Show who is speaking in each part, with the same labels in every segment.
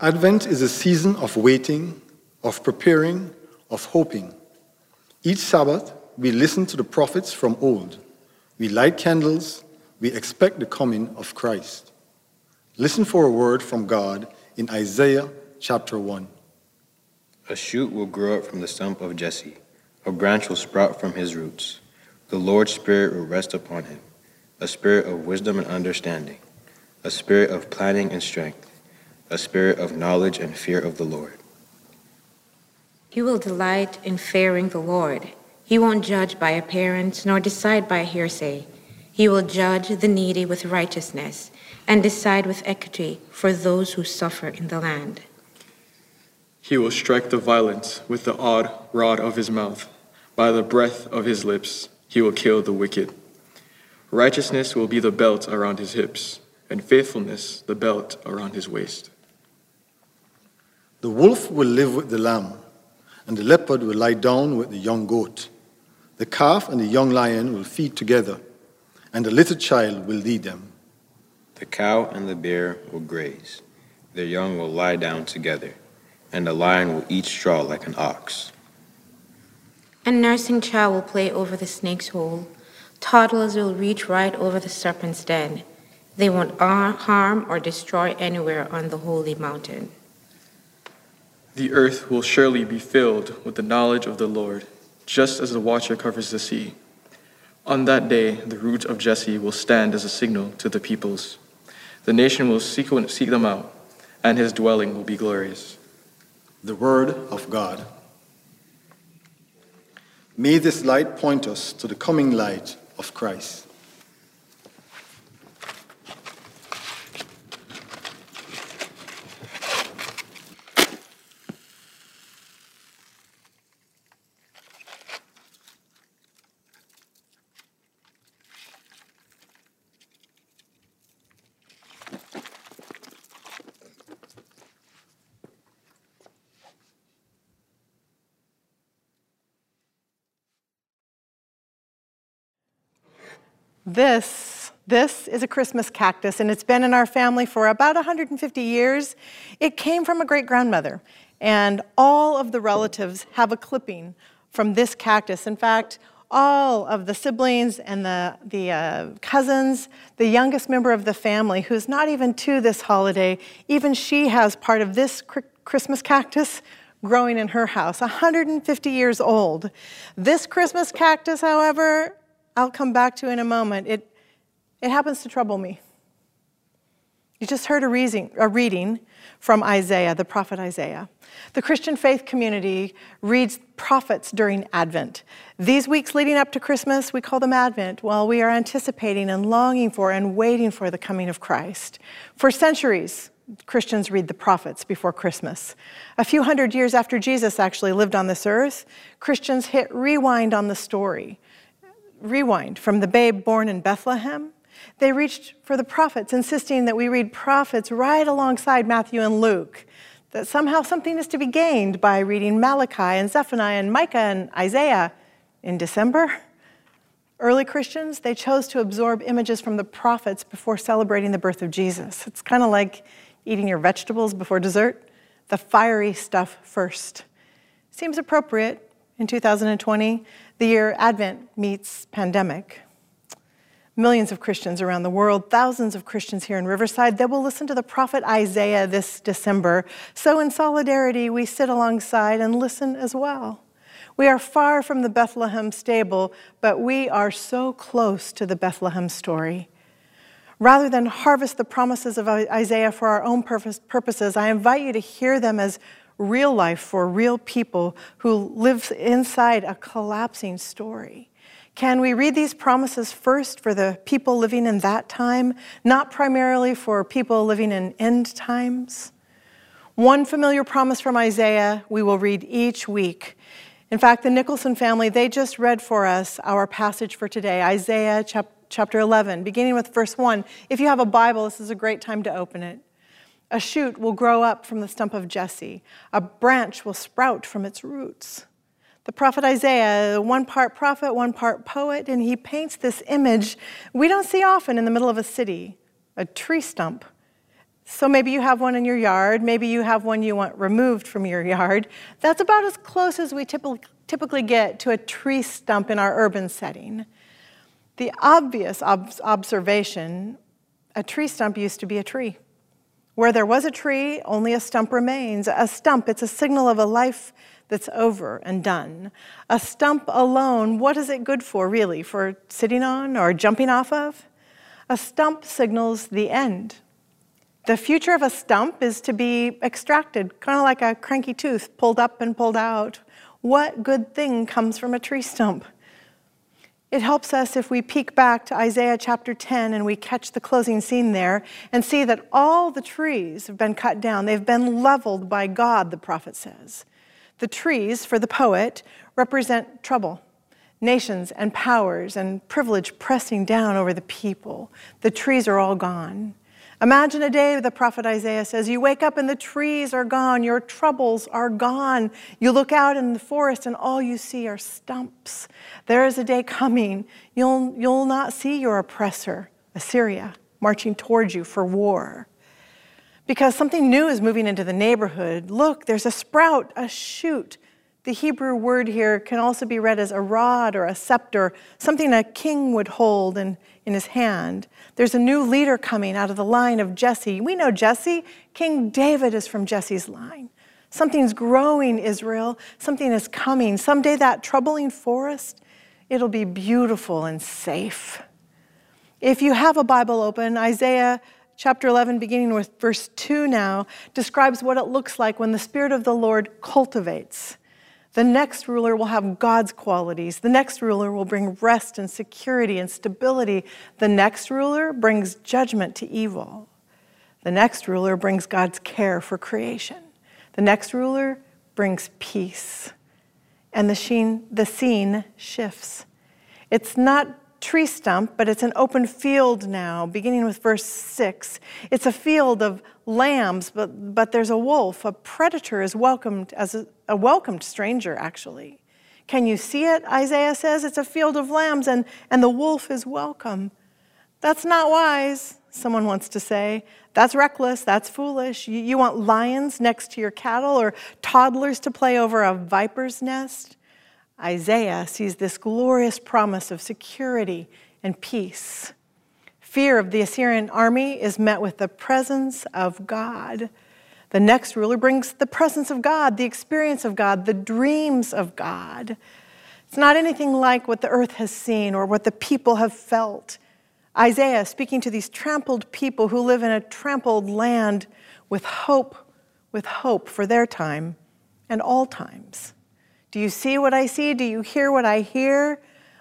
Speaker 1: Advent is a season of waiting, of preparing, of hoping. Each Sabbath, we listen to the prophets from old. We light candles. We expect the coming of Christ. Listen for a word from God in Isaiah chapter 1.
Speaker 2: A shoot will grow up from the stump of Jesse, a branch will sprout from his roots. The Lord's Spirit will rest upon him a spirit of wisdom and understanding, a spirit of planning and strength, a spirit of knowledge and fear of the Lord.
Speaker 3: He will delight in fearing the Lord. He won't judge by appearance nor decide by hearsay. He will judge the needy with righteousness and decide with equity for those who suffer in the land.
Speaker 4: He will strike the violent with the odd rod of his mouth. By the breath of his lips, he will kill the wicked. Righteousness will be the belt around his hips, and faithfulness the belt around his waist.
Speaker 1: The wolf will live with the lamb, and the leopard will lie down with the young goat. The calf and the young lion will feed together, and the little child will lead them.
Speaker 2: The cow and the bear will graze, their young will lie down together and the lion will eat straw like an ox.
Speaker 3: A nursing child will play over the snake's hole. Toddlers will reach right over the serpent's den. They won't harm or destroy anywhere on the holy mountain.
Speaker 4: The earth will surely be filled with the knowledge of the Lord, just as the watcher covers the sea. On that day, the root of Jesse will stand as a signal to the peoples. The nation will seek, seek them out, and his dwelling will be glorious
Speaker 1: the Word of God. May this light point us to the coming light of Christ.
Speaker 5: This, this is a Christmas cactus, and it's been in our family for about 150 years. It came from a great grandmother, and all of the relatives have a clipping from this cactus. In fact, all of the siblings and the, the uh, cousins, the youngest member of the family, who's not even to this holiday, even she has part of this Christmas cactus growing in her house, 150 years old. This Christmas cactus, however, I'll come back to in a moment, it, it happens to trouble me. You just heard a reading, a reading from Isaiah, the prophet Isaiah. The Christian faith community reads prophets during Advent. These weeks leading up to Christmas, we call them Advent, while we are anticipating and longing for and waiting for the coming of Christ. For centuries, Christians read the prophets before Christmas. A few hundred years after Jesus actually lived on this earth, Christians hit rewind on the story rewind from the babe born in Bethlehem, they reached for the prophets, insisting that we read prophets right alongside Matthew and Luke, that somehow something is to be gained by reading Malachi and Zephaniah and Micah and Isaiah in December. Early Christians, they chose to absorb images from the prophets before celebrating the birth of Jesus. It's kind of like eating your vegetables before dessert, the fiery stuff first. Seems appropriate in 2020 the year Advent meets pandemic. Millions of Christians around the world, thousands of Christians here in Riverside, they will listen to the prophet Isaiah this December. So, in solidarity, we sit alongside and listen as well. We are far from the Bethlehem stable, but we are so close to the Bethlehem story. Rather than harvest the promises of Isaiah for our own purposes, I invite you to hear them as real life for real people who live inside a collapsing story. Can we read these promises first for the people living in that time, not primarily for people living in end times? One familiar promise from Isaiah we will read each week. In fact, the Nicholson family, they just read for us our passage for today, Isaiah chapter 11, beginning with verse 1. If you have a Bible, this is a great time to open it. A shoot will grow up from the stump of Jesse. A branch will sprout from its roots. The prophet Isaiah, one part prophet, one part poet, and he paints this image we don't see often in the middle of a city a tree stump So maybe you have one in your yard, maybe you have one you want removed from your yard. That's about as close as we typically get to a tree stump in our urban setting. The obvious ob- observation a tree stump used to be a tree. Where there was a tree, only a stump remains. A stump, it's a signal of a life that's over and done. A stump alone, what is it good for, really? For sitting on or jumping off of? A stump signals the end. The future of a stump is to be extracted, kind of like a cranky tooth, pulled up and pulled out. What good thing comes from a tree stump? It helps us if we peek back to Isaiah chapter 10 and we catch the closing scene there and see that all the trees have been cut down. They've been leveled by God, the prophet says. The trees, for the poet, represent trouble, nations and powers and privilege pressing down over the people. The trees are all gone. Imagine a day, the prophet Isaiah says, you wake up and the trees are gone, your troubles are gone. You look out in the forest and all you see are stumps. There is a day coming, you'll, you'll not see your oppressor, Assyria, marching towards you for war. Because something new is moving into the neighborhood. Look, there's a sprout, a shoot. The Hebrew word here can also be read as a rod or a scepter, something a king would hold in, in his hand. There's a new leader coming out of the line of Jesse. We know Jesse. King David is from Jesse's line. Something's growing, Israel. Something is coming. Someday that troubling forest, it'll be beautiful and safe. If you have a Bible open, Isaiah chapter 11, beginning with verse 2 now, describes what it looks like when the Spirit of the Lord cultivates the next ruler will have God's qualities. The next ruler will bring rest and security and stability. The next ruler brings judgment to evil. The next ruler brings God's care for creation. The next ruler brings peace. And the, sheen, the scene shifts. It's not tree stump, but it's an open field now, beginning with verse 6. It's a field of lambs, but, but there's a wolf. A predator is welcomed as a, a welcomed stranger, actually. Can you see it? Isaiah says it's a field of lambs, and, and the wolf is welcome. That's not wise, someone wants to say. That's reckless, that's foolish. You, you want lions next to your cattle or toddlers to play over a viper's nest? Isaiah sees this glorious promise of security and peace. Fear of the Assyrian army is met with the presence of God. The next ruler brings the presence of God, the experience of God, the dreams of God. It's not anything like what the earth has seen or what the people have felt. Isaiah, speaking to these trampled people who live in a trampled land with hope, with hope for their time and all times. Do you see what I see? Do you hear what I hear?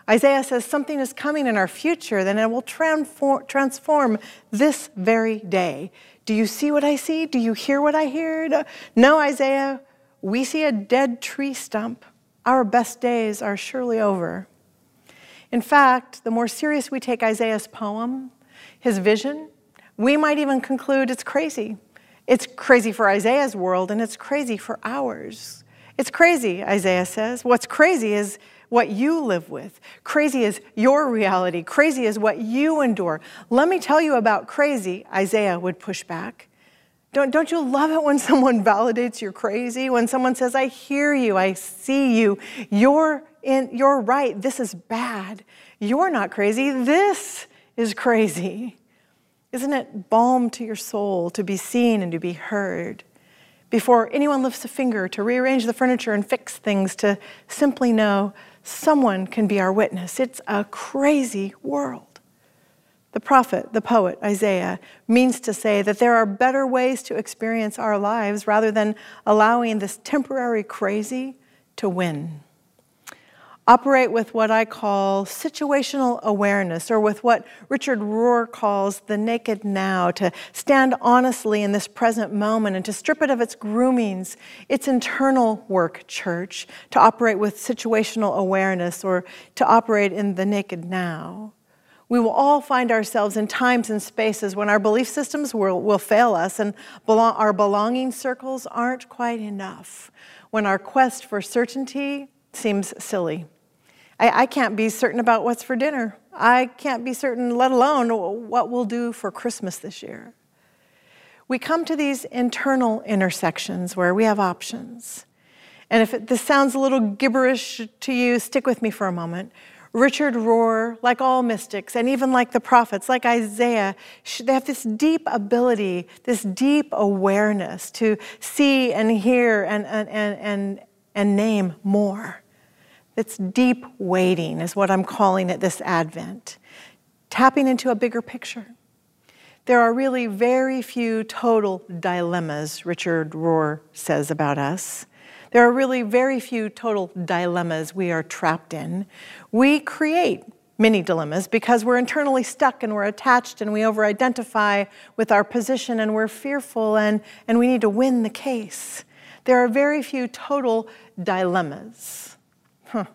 Speaker 5: Isaiah says something is coming in our future, then it will transform this very day. Do you see what I see? Do you hear what I hear? No, Isaiah, we see a dead tree stump. Our best days are surely over. In fact, the more serious we take Isaiah's poem, his vision, we might even conclude it's crazy. It's crazy for Isaiah's world and it's crazy for ours. It's crazy, Isaiah says. What's crazy is what you live with. Crazy is your reality. Crazy is what you endure. Let me tell you about crazy, Isaiah would push back. Don't, don't you love it when someone validates you're crazy? When someone says, I hear you, I see you, you're, in, you're right, this is bad. You're not crazy, this is crazy. Isn't it balm to your soul to be seen and to be heard? Before anyone lifts a finger to rearrange the furniture and fix things, to simply know someone can be our witness. It's a crazy world. The prophet, the poet, Isaiah, means to say that there are better ways to experience our lives rather than allowing this temporary crazy to win operate with what I call situational awareness, or with what Richard Rohr calls the naked now, to stand honestly in this present moment and to strip it of its groomings, its internal work, church, to operate with situational awareness or to operate in the naked now. We will all find ourselves in times and spaces when our belief systems will, will fail us and our belonging circles aren't quite enough, when our quest for certainty seems silly I, I can't be certain about what's for dinner. I can't be certain, let alone what we'll do for Christmas this year. we come to these internal intersections where we have options. And if it, this sounds a little gibberish to you, stick with me for a moment. Richard Rohr, like all mystics, and even like the prophets, like Isaiah, they have this deep ability, this deep awareness to see and hear and, and, and, and, and name more. It's deep waiting, is what I'm calling it this Advent. Tapping into a bigger picture. There are really very few total dilemmas, Richard Rohr says about us. There are really very few total dilemmas we are trapped in. We create many dilemmas because we're internally stuck and we're attached and we over identify with our position and we're fearful and, and we need to win the case. There are very few total dilemmas. Huh.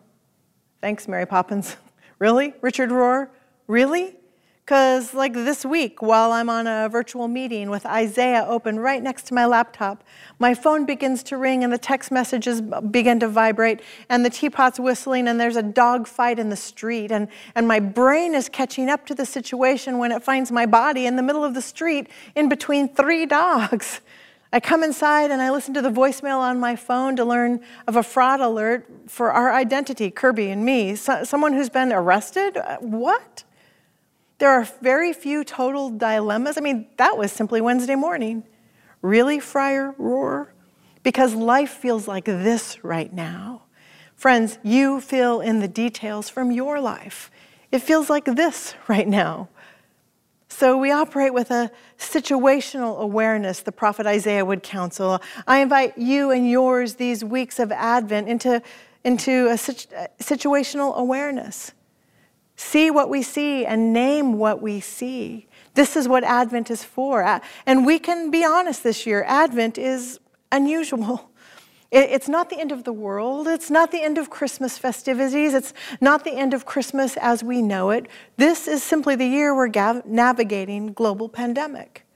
Speaker 5: Thanks, Mary Poppins. really? Richard Rohr? Really? Because, like this week, while I'm on a virtual meeting with Isaiah open right next to my laptop, my phone begins to ring and the text messages begin to vibrate and the teapot's whistling and there's a dog fight in the street. And, and my brain is catching up to the situation when it finds my body in the middle of the street in between three dogs. I come inside and I listen to the voicemail on my phone to learn of a fraud alert for our identity, Kirby and me. So, someone who's been arrested? Uh, what? There are very few total dilemmas. I mean, that was simply Wednesday morning. Really, Friar Rohr? Because life feels like this right now. Friends, you fill in the details from your life. It feels like this right now. So we operate with a situational awareness, the prophet Isaiah would counsel. I invite you and yours these weeks of Advent into, into a situational awareness. See what we see and name what we see. This is what Advent is for. And we can be honest this year Advent is unusual. It's not the end of the world. It's not the end of Christmas festivities. It's not the end of Christmas as we know it. This is simply the year we're navigating global pandemic.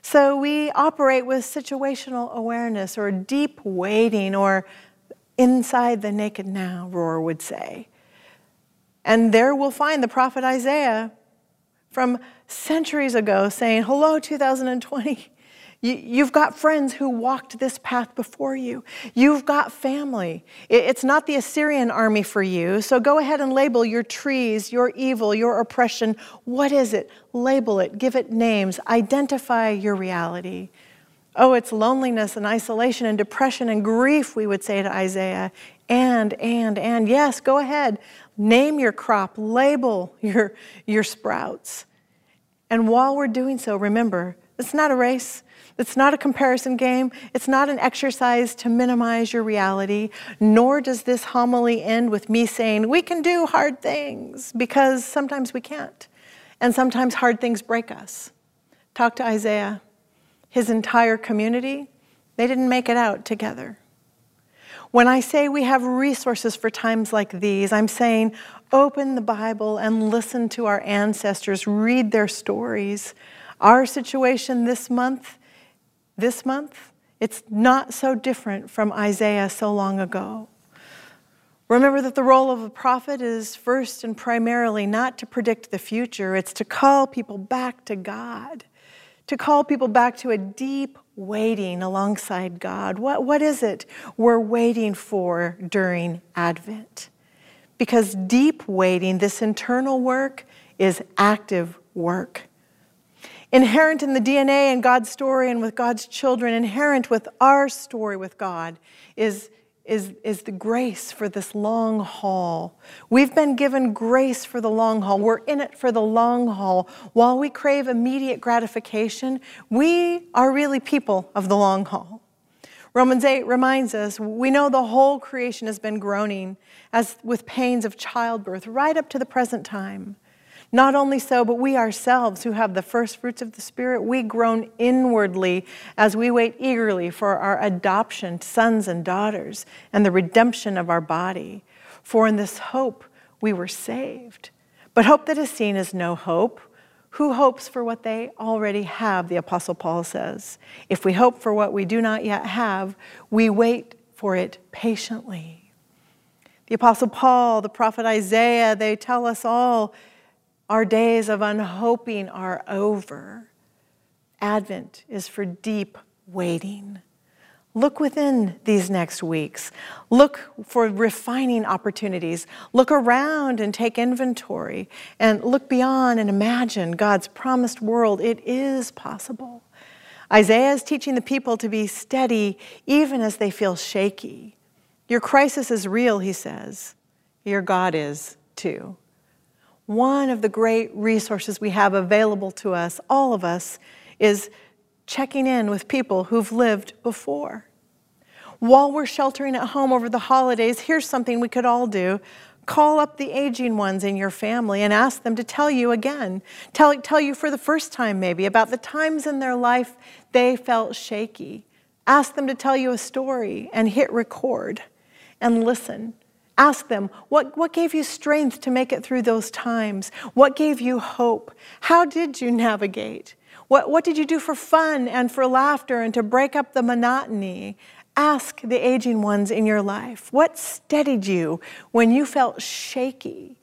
Speaker 5: So we operate with situational awareness or deep waiting or inside the naked now, Rohr would say. And there we'll find the prophet Isaiah from centuries ago saying, Hello, 2020. You've got friends who walked this path before you. You've got family. It's not the Assyrian army for you. So go ahead and label your trees, your evil, your oppression. What is it? Label it, give it names, identify your reality. Oh, it's loneliness and isolation and depression and grief, we would say to Isaiah. And, and, and, yes, go ahead. Name your crop, label your, your sprouts. And while we're doing so, remember, it's not a race. It's not a comparison game. It's not an exercise to minimize your reality. Nor does this homily end with me saying, we can do hard things, because sometimes we can't. And sometimes hard things break us. Talk to Isaiah. His entire community, they didn't make it out together. When I say we have resources for times like these, I'm saying open the Bible and listen to our ancestors, read their stories. Our situation this month, this month, it's not so different from Isaiah so long ago. Remember that the role of a prophet is first and primarily not to predict the future, it's to call people back to God, to call people back to a deep waiting alongside God? What, what is it we're waiting for during Advent? Because deep waiting, this internal work, is active work. Inherent in the DNA and God's story and with God's children, inherent with our story with God, is is, is the grace for this long haul. We've been given grace for the long haul. We're in it for the long haul. While we crave immediate gratification, we are really people of the long haul. Romans 8 reminds us we know the whole creation has been groaning as with pains of childbirth right up to the present time. Not only so, but we ourselves who have the first fruits of the Spirit, we groan inwardly as we wait eagerly for our adoption, sons and daughters, and the redemption of our body. For in this hope we were saved. But hope that is seen is no hope. Who hopes for what they already have, the Apostle Paul says. If we hope for what we do not yet have, we wait for it patiently. The Apostle Paul, the prophet Isaiah, they tell us all our days of unhoping are over. Advent is for deep waiting. Look within these next weeks. Look for refining opportunities. Look around and take inventory. And look beyond and imagine God's promised world. It is possible. Isaiah is teaching the people to be steady even as they feel shaky. Your crisis is real, he says. Your God is too. One of the great resources we have available to us, all of us, is checking in with people who've lived before. While we're sheltering at home over the holidays, here's something we could all do. Call up the aging ones in your family and ask them to tell you again, tell, tell you for the first time maybe about the times in their life they felt shaky. Ask them to tell you a story and hit record and listen. Ask them, what, what gave you strength to make it through those times? What gave you hope? How did you navigate? What, what did you do for fun and for laughter and to break up the monotony? Ask the aging ones in your life what steadied you when you felt shaky?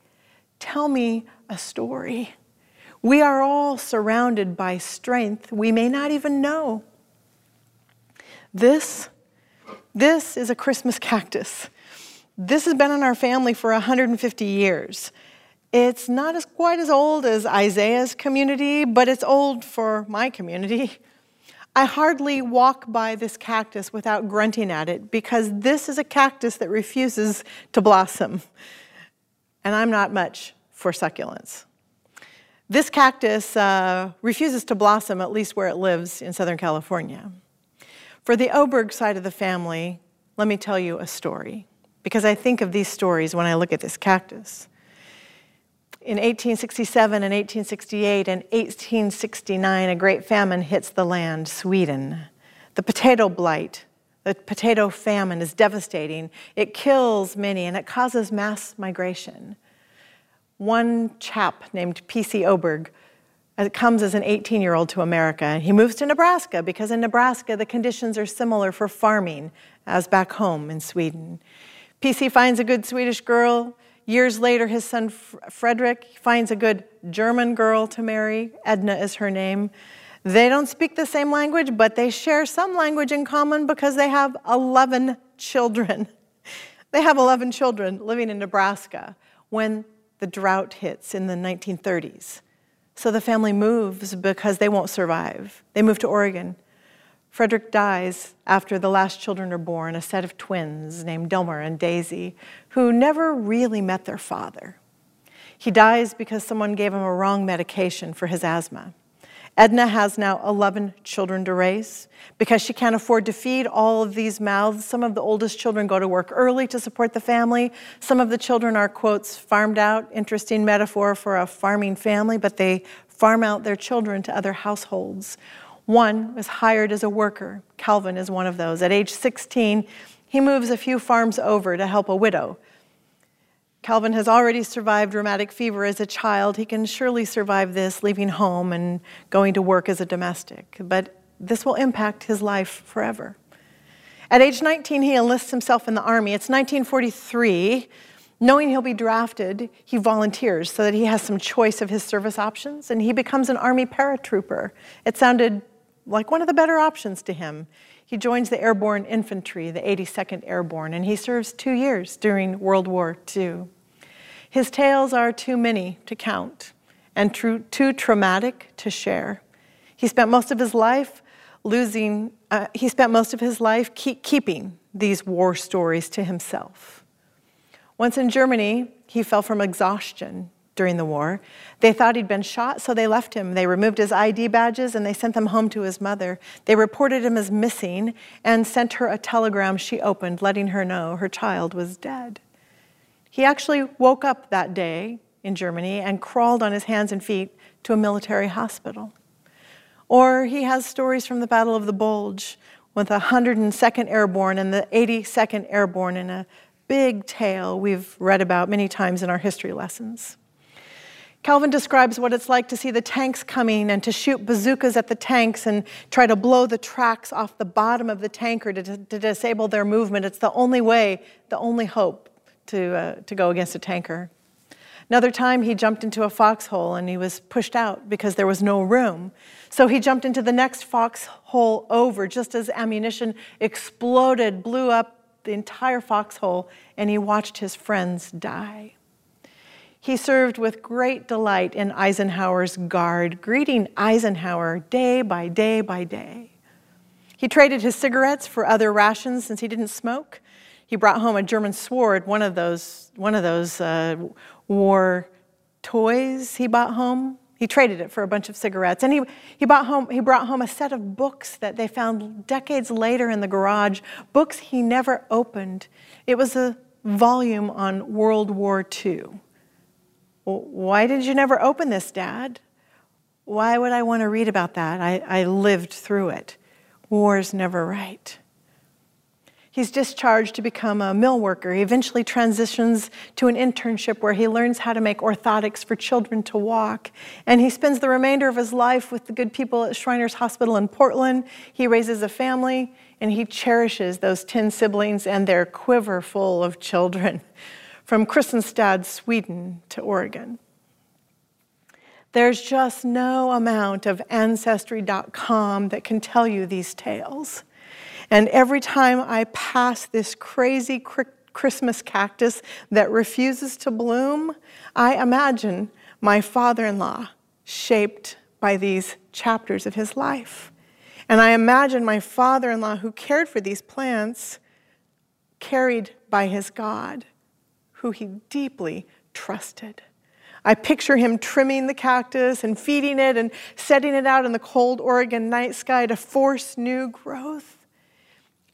Speaker 5: Tell me a story. We are all surrounded by strength we may not even know. This, this is a Christmas cactus. This has been in our family for 150 years. It's not as quite as old as Isaiah's community, but it's old for my community. I hardly walk by this cactus without grunting at it because this is a cactus that refuses to blossom. And I'm not much for succulents. This cactus uh, refuses to blossom, at least where it lives in Southern California. For the Oberg side of the family, let me tell you a story, because I think of these stories when I look at this cactus. In 1867 and 1868 and 1869, a great famine hits the land, Sweden. The potato blight, the potato famine is devastating. It kills many and it causes mass migration. One chap named P.C. Oberg uh, comes as an 18 year old to America. And he moves to Nebraska because in Nebraska the conditions are similar for farming as back home in Sweden. PC finds a good Swedish girl. Years later, his son Frederick finds a good German girl to marry. Edna is her name. They don't speak the same language, but they share some language in common because they have 11 children. They have 11 children living in Nebraska when the drought hits in the 1930s. So the family moves because they won't survive. They move to Oregon. Frederick dies after the last children are born, a set of twins named Delmer and Daisy, who never really met their father. He dies because someone gave him a wrong medication for his asthma. Edna has now 11 children to raise. Because she can't afford to feed all of these mouths, some of the oldest children go to work early to support the family. Some of the children are, quotes, farmed out. Interesting metaphor for a farming family, but they farm out their children to other households. One was hired as a worker. Calvin is one of those. At age 16, he moves a few farms over to help a widow. Calvin has already survived rheumatic fever as a child. He can surely survive this, leaving home and going to work as a domestic. But this will impact his life forever. At age 19, he enlists himself in the Army. It's 1943. Knowing he'll be drafted, he volunteers so that he has some choice of his service options, and he becomes an Army paratrooper. It sounded like one of the better options to him. He joins the airborne infantry, the 82nd Airborne, and he serves two years during World War II. His tales are too many to count and too, traumatic to share. He spent most of his life losing, uh, he spent most of his life keep, keeping these war stories to himself. Once in Germany, he fell from exhaustion during the war. They thought he'd been shot, so they left him. They removed his ID badges and they sent them home to his mother. They reported him as missing and sent her a telegram she opened letting her know her child was dead. He actually woke up that day in Germany and crawled on his hands and feet to a military hospital. Or he has stories from the Battle of the Bulge with the 102nd Airborne and the 82nd Airborne in a big tale we've read about many times in our history lessons. Calvin describes what it's like to see the tanks coming and to shoot bazookas at the tanks and try to blow the tracks off the bottom of the tanker to, to disable their movement. It's the only way, the only hope to, uh, to go against a tanker. Another time, he jumped into a foxhole and he was pushed out because there was no room. So he jumped into the next foxhole over just as ammunition exploded, blew up the entire foxhole, and he watched his friends die. He served with great delight in Eisenhower's guard, greeting Eisenhower day by day by day. He traded his cigarettes for other rations since he didn't smoke. He brought home a German sword, one of those, one of those uh, war toys he bought home. He traded it for a bunch of cigarettes. And he, he, bought home, he brought home a set of books that they found decades later in the garage, books he never opened. It was a volume on World War II. Why did you never open this, Dad? Why would I want to read about that? I, I lived through it. War's never right. He's discharged to become a mill worker. He eventually transitions to an internship where he learns how to make orthotics for children to walk. And he spends the remainder of his life with the good people at Shriners Hospital in Portland. He raises a family and he cherishes those 10 siblings and their quiver full of children from Kristianstad, Sweden to Oregon. There's just no amount of Ancestry.com that can tell you these tales. And every time I pass this crazy Christmas cactus that refuses to bloom, I imagine my father in law shaped by these chapters of his life. And I imagine my father in law, who cared for these plants, carried by his God, who he deeply trusted. I picture him trimming the cactus and feeding it and setting it out in the cold Oregon night sky to force new growth.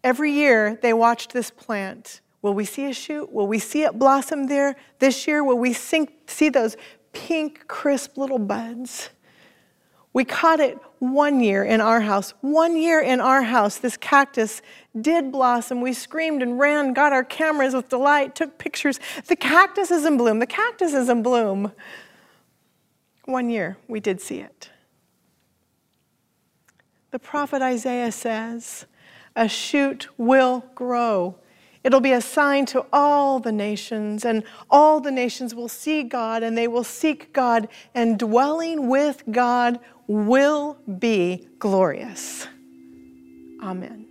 Speaker 5: Every year they watched this plant. Will we see a shoot? Will we see it blossom there this year? Will we see those pink, crisp little buds? We caught it one year in our house. One year in our house, this cactus did blossom. We screamed and ran, got our cameras with delight, took pictures. The cactus is in bloom. The cactus is in bloom. One year, we did see it. The prophet Isaiah says, a shoot will grow. It'll be a sign to all the nations, and all the nations will see God and they will seek God, and dwelling with God will be glorious. Amen.